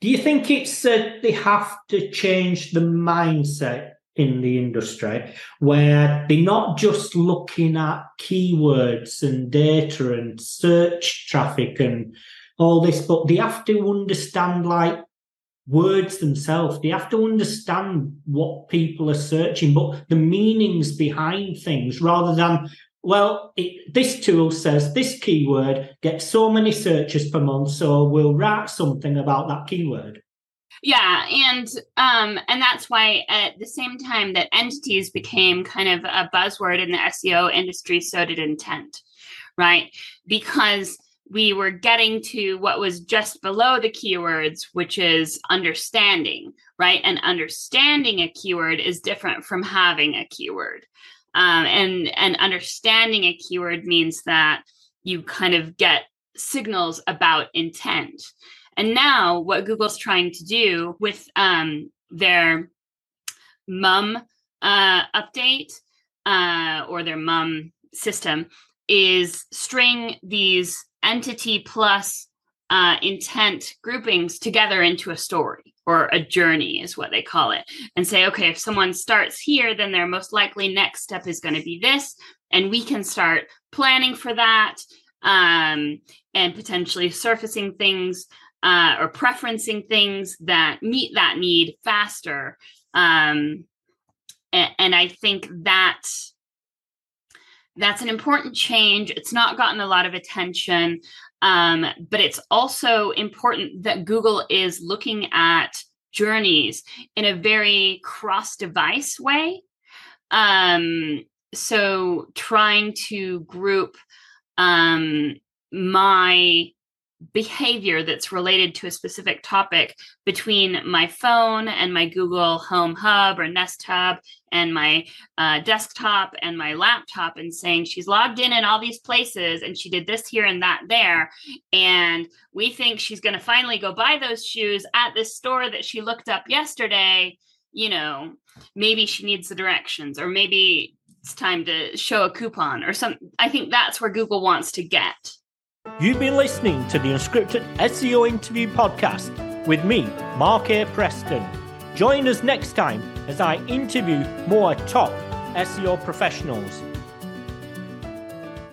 Do you think it's uh, they have to change the mindset in the industry where they're not just looking at keywords and data and search traffic and all this, but they have to understand like words themselves. They have to understand what people are searching, but the meanings behind things rather than, well, it, this tool says this keyword gets so many searches per month, so we'll write something about that keyword. Yeah, and um, and that's why at the same time that entities became kind of a buzzword in the SEO industry, so did intent, right? Because we were getting to what was just below the keywords, which is understanding, right? And understanding a keyword is different from having a keyword. Um, and and understanding a keyword means that you kind of get signals about intent. And now, what Google's trying to do with um, their MUM uh, update uh, or their MUM system is string these entity plus uh, intent groupings together into a story or a journey is what they call it and say okay if someone starts here then their most likely next step is going to be this and we can start planning for that um, and potentially surfacing things uh, or preferencing things that meet that need faster. Um, and, and I think that that's an important change. It's not gotten a lot of attention, um, but it's also important that Google is looking at journeys in a very cross device way. Um, so trying to group um, my behavior that's related to a specific topic between my phone and my Google Home Hub or Nest Hub and my uh, desktop and my laptop and saying she's logged in in all these places and she did this here and that there. And we think she's going to finally go buy those shoes at this store that she looked up yesterday. You know, maybe she needs the directions or maybe it's time to show a coupon or something. I think that's where Google wants to get. You've been listening to the Unscripted SEO Interview Podcast with me, Mark A. Preston. Join us next time as I interview more top SEO professionals.